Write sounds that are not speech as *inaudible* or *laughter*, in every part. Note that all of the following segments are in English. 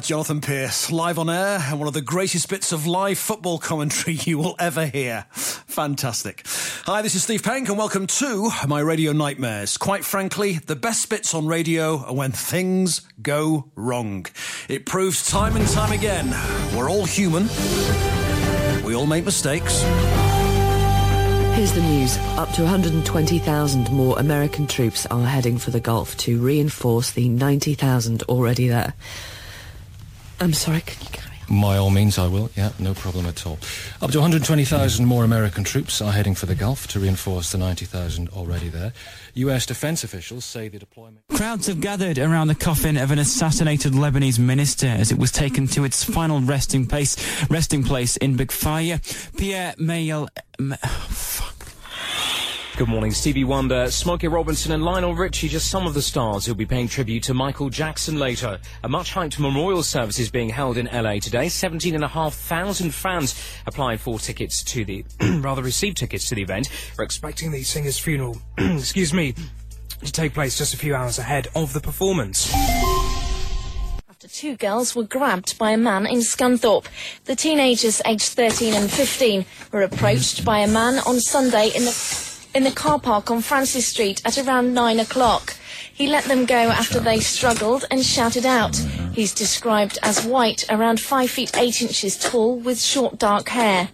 Jonathan Pearce, live on air, and one of the greatest bits of live football commentary *laughs* you will ever hear. Fantastic. Hi, this is Steve Penk, and welcome to my radio nightmares. Quite frankly, the best bits on radio are when things go wrong. It proves time and time again we're all human, we all make mistakes. Here's the news. Up to 120,000 more American troops are heading for the Gulf to reinforce the 90,000 already there. I'm sorry, can you carry on? By all means, I will. Yeah, no problem at all. Up to 120,000 more American troops are heading for the Gulf to reinforce the 90,000 already there. U.S. defense officials say the deployment. Crowds have gathered around the coffin of an assassinated Lebanese minister as it was taken to its final resting place, resting place in Bikfaya. Pierre Mayel. M- *sighs* fuck. Good morning, Stevie Wonder, Smokey Robinson and Lionel Richie, just some of the stars who'll be paying tribute to Michael Jackson later. A much-hyped memorial service is being held in LA today. 17,500 fans applied for tickets to the, *clears throat* rather received tickets to the event. We're expecting the singer's funeral, *clears throat* excuse me, to take place just a few hours ahead of the performance. After two girls were grabbed by a man in Scunthorpe. The teenagers aged 13 and 15 were approached by a man on Sunday in the in the car park on Francis Street at around nine o'clock. He let them go after they struggled and shouted out. He's described as white, around five feet eight inches tall, with short dark hair.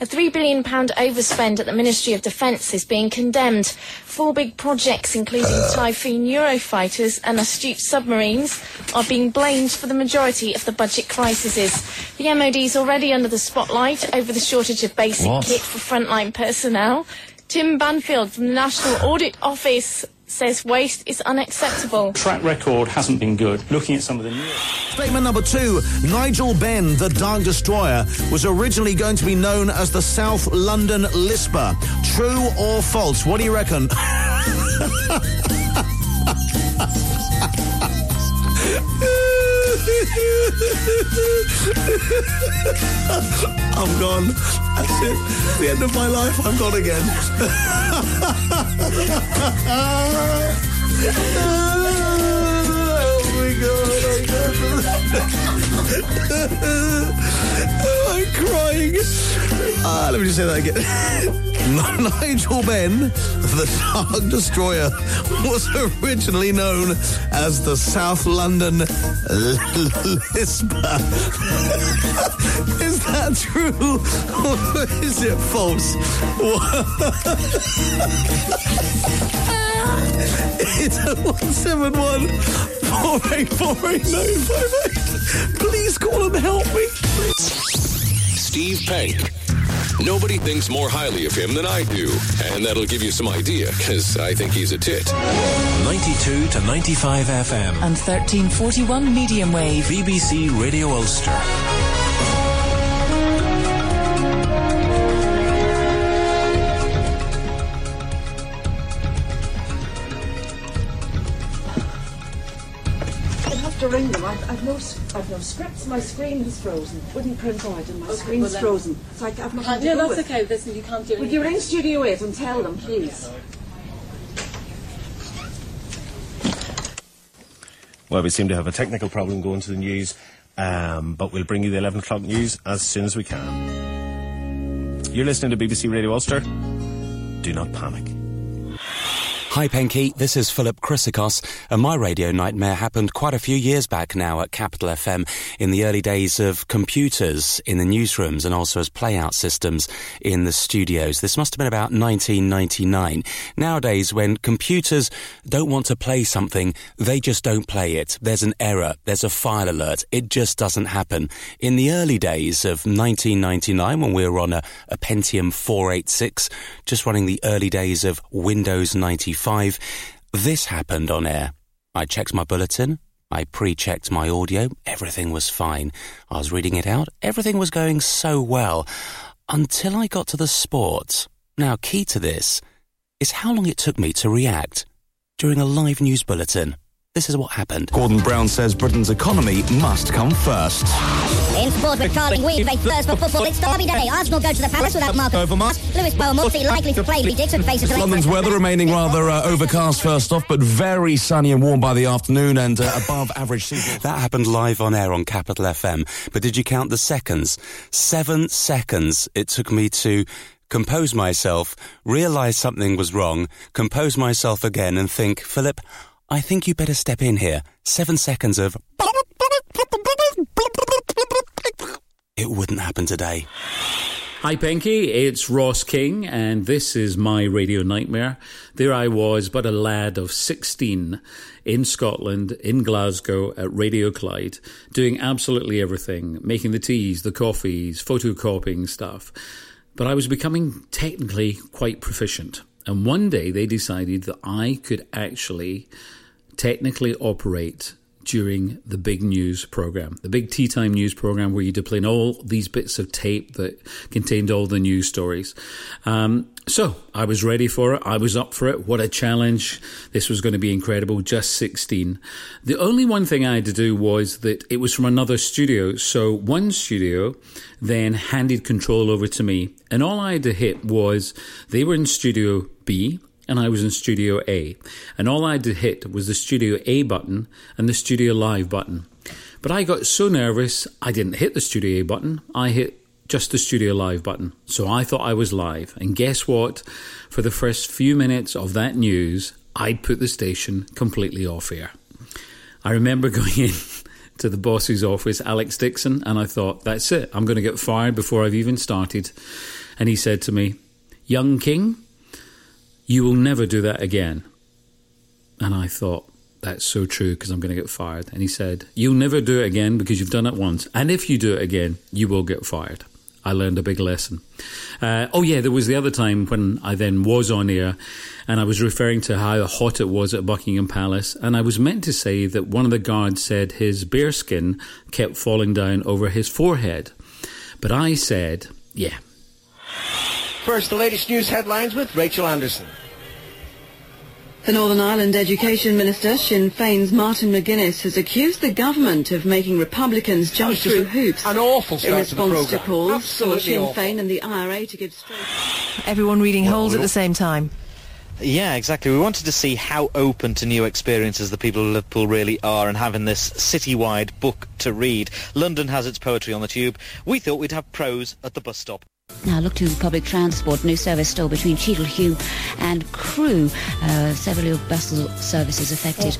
A £3 billion overspend at the Ministry of Defence is being condemned. Four big projects, including uh. Typhoon Eurofighters and astute submarines, are being blamed for the majority of the budget crises. The MOD is already under the spotlight over the shortage of basic What? kit for frontline personnel. Tim Banfield from the National Audit Office says waste is unacceptable. track record hasn't been good. Looking at some of the new. Statement number two Nigel Benn, the Dark Destroyer, was originally going to be known as the South London Lisper. True or false? What do you reckon? *laughs* *laughs* I'm gone. That's it. The end of my life. I'm gone again. *laughs* *laughs* I'm crying. Ah, let me just say that again. *laughs* Nigel Benn, the Dark Destroyer, was originally known as the South London Lisper. *laughs* is that true or is it false? It's a 171 4848958. Please call and help me. Steve Penk. Nobody thinks more highly of him than I do, and that'll give you some idea, because I think he's a tit. 92 to 95 FM. And 1341 medium wave. BBC Radio Ulster. I've, I've no, s- I've no scripts. My screen is frozen. Wouldn't print out, and my screen's well frozen. So I, I've nothing Can't- to no, go that's with. okay. Listen, you can't do Would you anything. ring Studio 8 and tell them, please? Well, we seem to have a technical problem going to the news, um, but we'll bring you the 11 o'clock news as soon as we can. You're listening to BBC Radio Ulster. Do not panic. Hi, Penky. This is Philip Chrysikos, and my radio nightmare happened quite a few years back now at Capital FM in the early days of computers in the newsrooms and also as playout systems in the studios. This must have been about 1999. Nowadays, when computers don't want to play something, they just don't play it. There's an error. There's a file alert. It just doesn't happen. In the early days of 1999, when we were on a, a Pentium 486, just running the early days of Windows 95, this happened on air. I checked my bulletin. I pre-checked my audio. Everything was fine. I was reading it out. Everything was going so well until I got to the sport. Now, key to this is how long it took me to react during a live news bulletin. This is what happened. Gordon Brown says Britain's economy must come first. In sport with Carling, we face first for football. It's Derby Day. Arsenal go to the Palace without Marcus. Over Mark. Lewis Belmorty likely to play. Dixon faces London's weather remaining rather uh, overcast first off, but very sunny and warm by the afternoon and uh, above average seasonal. That happened live on air on Capital FM. But did you count the seconds? Seven seconds it took me to compose myself, realise something was wrong, compose myself again and think, Philip, I think you better step in here. Seven seconds of... It wouldn't happen today. Hi, Penky. It's Ross King, and this is my radio nightmare. There I was, but a lad of 16 in Scotland, in Glasgow, at Radio Clyde, doing absolutely everything making the teas, the coffees, photocopying stuff. But I was becoming technically quite proficient. And one day they decided that I could actually technically operate during the big news program, the big tea time news program, where you in all these bits of tape that contained all the news stories. Um, so I was ready for it. I was up for it. What a challenge. This was going to be incredible. Just 16. The only one thing I had to do was that it was from another studio. So one studio then handed control over to me. And all I had to hit was they were in studio B and I was in Studio A. And all I had to hit was the Studio A button and the Studio Live button. But I got so nervous, I didn't hit the Studio A button. I hit just the Studio Live button. So I thought I was live. And guess what? For the first few minutes of that news, I'd put the station completely off air. I remember *laughs* going in to the boss's office, Alex Dixon, and I thought, that's it. I'm going to get fired before I've even started. And he said to me, Young King, you will never do that again. And I thought, that's so true because I'm going to get fired. And he said, You'll never do it again because you've done it once. And if you do it again, you will get fired. I learned a big lesson. Uh, oh, yeah, there was the other time when I then was on air and I was referring to how hot it was at Buckingham Palace. And I was meant to say that one of the guards said his bearskin kept falling down over his forehead. But I said, Yeah, First, the latest news headlines with Rachel Anderson. The Northern Ireland Education Minister, Sinn Féin's Martin McGuinness, has accused the government of making Republicans jump just through hoops an awful in start to the response to programme. calls for Absolutely Sinn awful. Féin and the IRA to give straight... Everyone reading Holes at the same time. Yeah, exactly. We wanted to see how open to new experiences the people of Liverpool really are and having this citywide book to read. London has its poetry on the tube. We thought we'd have prose at the bus stop. Now look to public transport. New service still between Cheadle and Crewe. Uh, several bus services affected.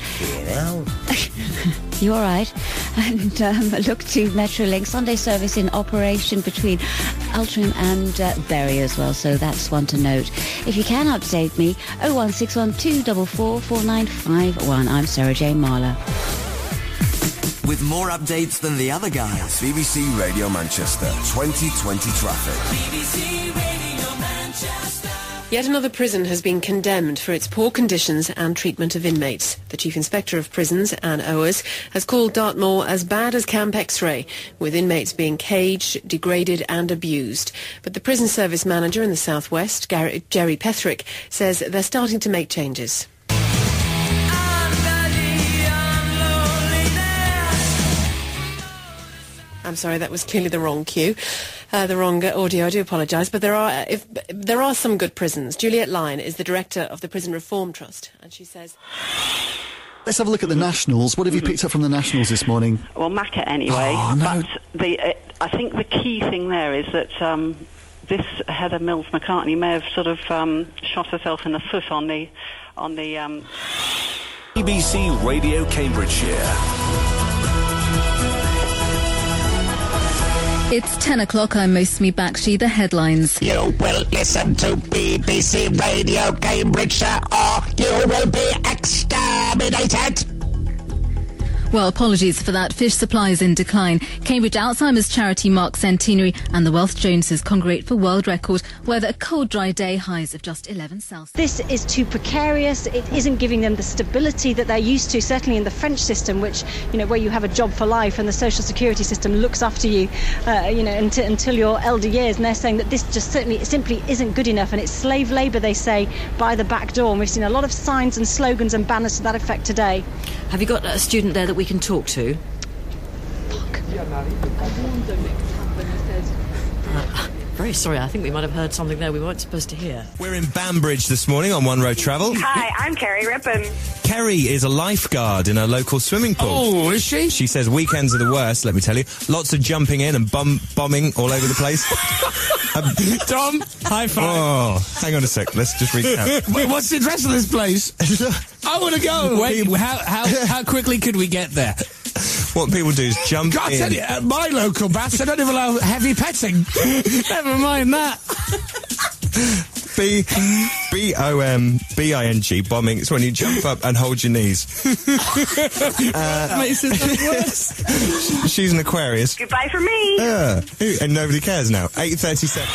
*laughs* you all right? And um, look to Metrolink. Sunday service in operation between Altrincham and uh, Bury as well. So that's one to note. If you can update me, 01612 I'm Sarah Jane Marler. With more updates than the other guys. BBC Radio Manchester 2020 traffic. Yet another prison has been condemned for its poor conditions and treatment of inmates. The Chief Inspector of Prisons, Anne Owers, has called Dartmoor as bad as Camp X-Ray, with inmates being caged, degraded and abused. But the prison service manager in the southwest, Gary, Jerry Petherick, says they're starting to make changes. I'm sorry, that was clearly the wrong cue, uh, the wrong uh, audio. I do apologise, but there are if there are some good prisons. Juliet Lyon is the director of the Prison Reform Trust, and she says. Let's have a look at the Nationals. What have you picked up from the Nationals this morning? Well, Macca anyway. Oh, no. But the, uh, I think the key thing there is that um, this Heather Mills McCartney may have sort of um, shot herself in the foot on the on the. Um, BBC Radio Cambridgeshire. It's 10 o'clock. I'm Mosmi Bakshi. The headlines. You will listen to BBC Radio Cambridgeshire or you will be exterminated. Well, apologies for that. Fish supply is in decline. Cambridge Alzheimer's charity marks centenary and the Wealth Joneses congregate for world record weather. A cold, dry day, highs of just 11 Celsius. This is too precarious. It isn't giving them the stability that they're used to, certainly in the French system, which, you know, where you have a job for life and the social security system looks after you, uh, you know, until, until your elder years. And they're saying that this just certainly simply isn't good enough. And it's slave labour, they say, by the back door. And we've seen a lot of signs and slogans and banners to that effect today. Have you got a student there that we can talk to? Uh, very sorry, I think we might have heard something there we weren't supposed to hear. We're in Banbridge this morning on One Road Travel. Hi, I'm Kerry Rippon. Kerry is a lifeguard in a local swimming pool. Oh, is she? She says weekends are the worst, let me tell you. Lots of jumping in and bum- bombing all over the place. *laughs* *laughs* Tom, high five. oh, hang on a sec. Let's just recount. *laughs* Wait, what's the address of this place? *laughs* I want to go. Wait, how, how, how quickly could we get there? What people do is jump God, I in. tell you, at my local baths, they don't even allow heavy petting. Never mind that. B B O M B I N G bombing. It's when you jump up and hold your knees. Uh, Makes it worse. She's an Aquarius. Goodbye for me. Yeah, and nobody cares now. Eight thirty-seven.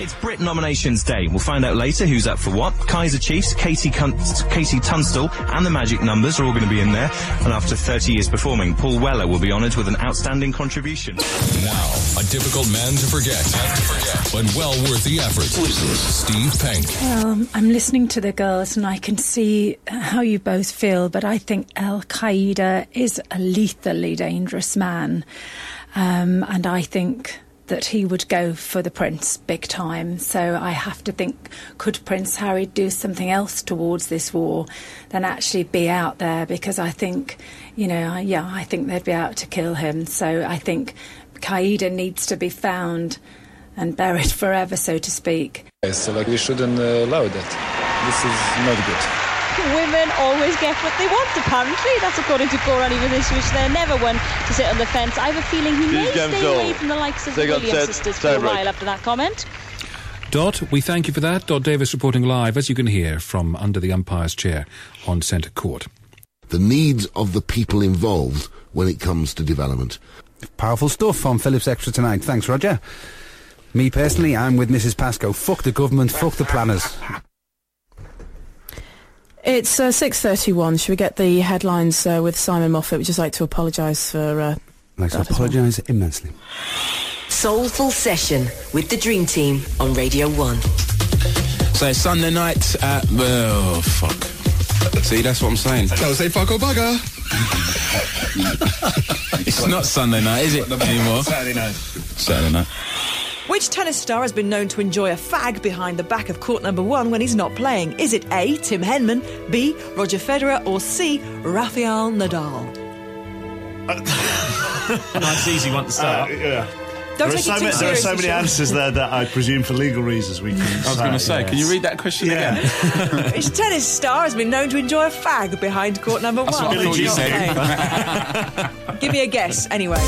It's Brit Nominations Day. We'll find out later who's up for what. Kaiser Chiefs, KT, Kun- KT Tunstall, and the Magic Numbers are all going to be in there. And after 30 years performing, Paul Weller will be honoured with an outstanding contribution. Now, a difficult man to forget, but well worth the effort. Steve Penk. Well, I'm listening to the girls and I can see how you both feel, but I think Al Qaeda is a lethally dangerous man. Um, and I think that he would go for the prince big time. So I have to think could Prince Harry do something else towards this war than actually be out there? Because I think, you know, yeah, I think they'd be out to kill him. So I think Qaeda needs to be found and buried *laughs* forever, so to speak. So like we shouldn't uh, allow that. This is not good. Women always get what they want, apparently. That's according to Goran Ivanisevic. They're never one to sit on the fence. I have a feeling he may These games stay go. away from the likes of the They got Williams sisters for a tie-break. while after that comment. Dot, we thank you for that. Dot Davis reporting live, as you can hear, from under the umpire's chair on centre court. the needs of the people involved when it comes to development. Powerful stuff on Phillips Extra tonight. Thanks, Roger. Me personally, I'm with Mrs. Pascoe. Fuck the government, fuck the planners. It's uh, 6.31. Should we get the headlines uh, with Simon Moffat? We'd just like to apologise for... Uh, I'd like to that as well. apologise immensely. Soulful Session with the Dream Team on Radio 1. So it's Sunday night at oh fuck. See, that's what I'm saying. Don't say fuck or bugger. *laughs* It's not Sunday night, is it *laughs* anymore? Saturday night. Saturday night. Which tennis star has been known to enjoy a fag behind the back of court number one when he's not playing? Is it A. Tim Henman, B. Roger Federer, or C. Rafael Nadal? *laughs* nice, easy one to start. Uh, yeah. Don't there, take are it so too many, there are so many answers there that I presume for legal reasons we can. I was going to say, can you read that question again? *laughs* Which tennis star has been known to enjoy a fag behind court number That's one what I thought not you playing? Give me a guess, anyway.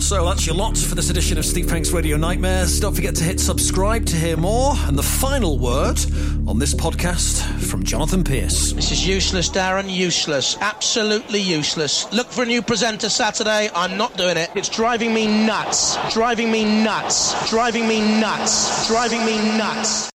So that's your lot for this edition of Steve Penk's Radio Nightmares. Don't forget to hit subscribe to hear more. And the final word on this podcast from Jonathan Pearce. This is useless, Darren. Useless. Absolutely useless. Look for a new presenter Saturday. I'm not doing it. It's driving me nuts. Driving me nuts. Driving me nuts. Driving me nuts.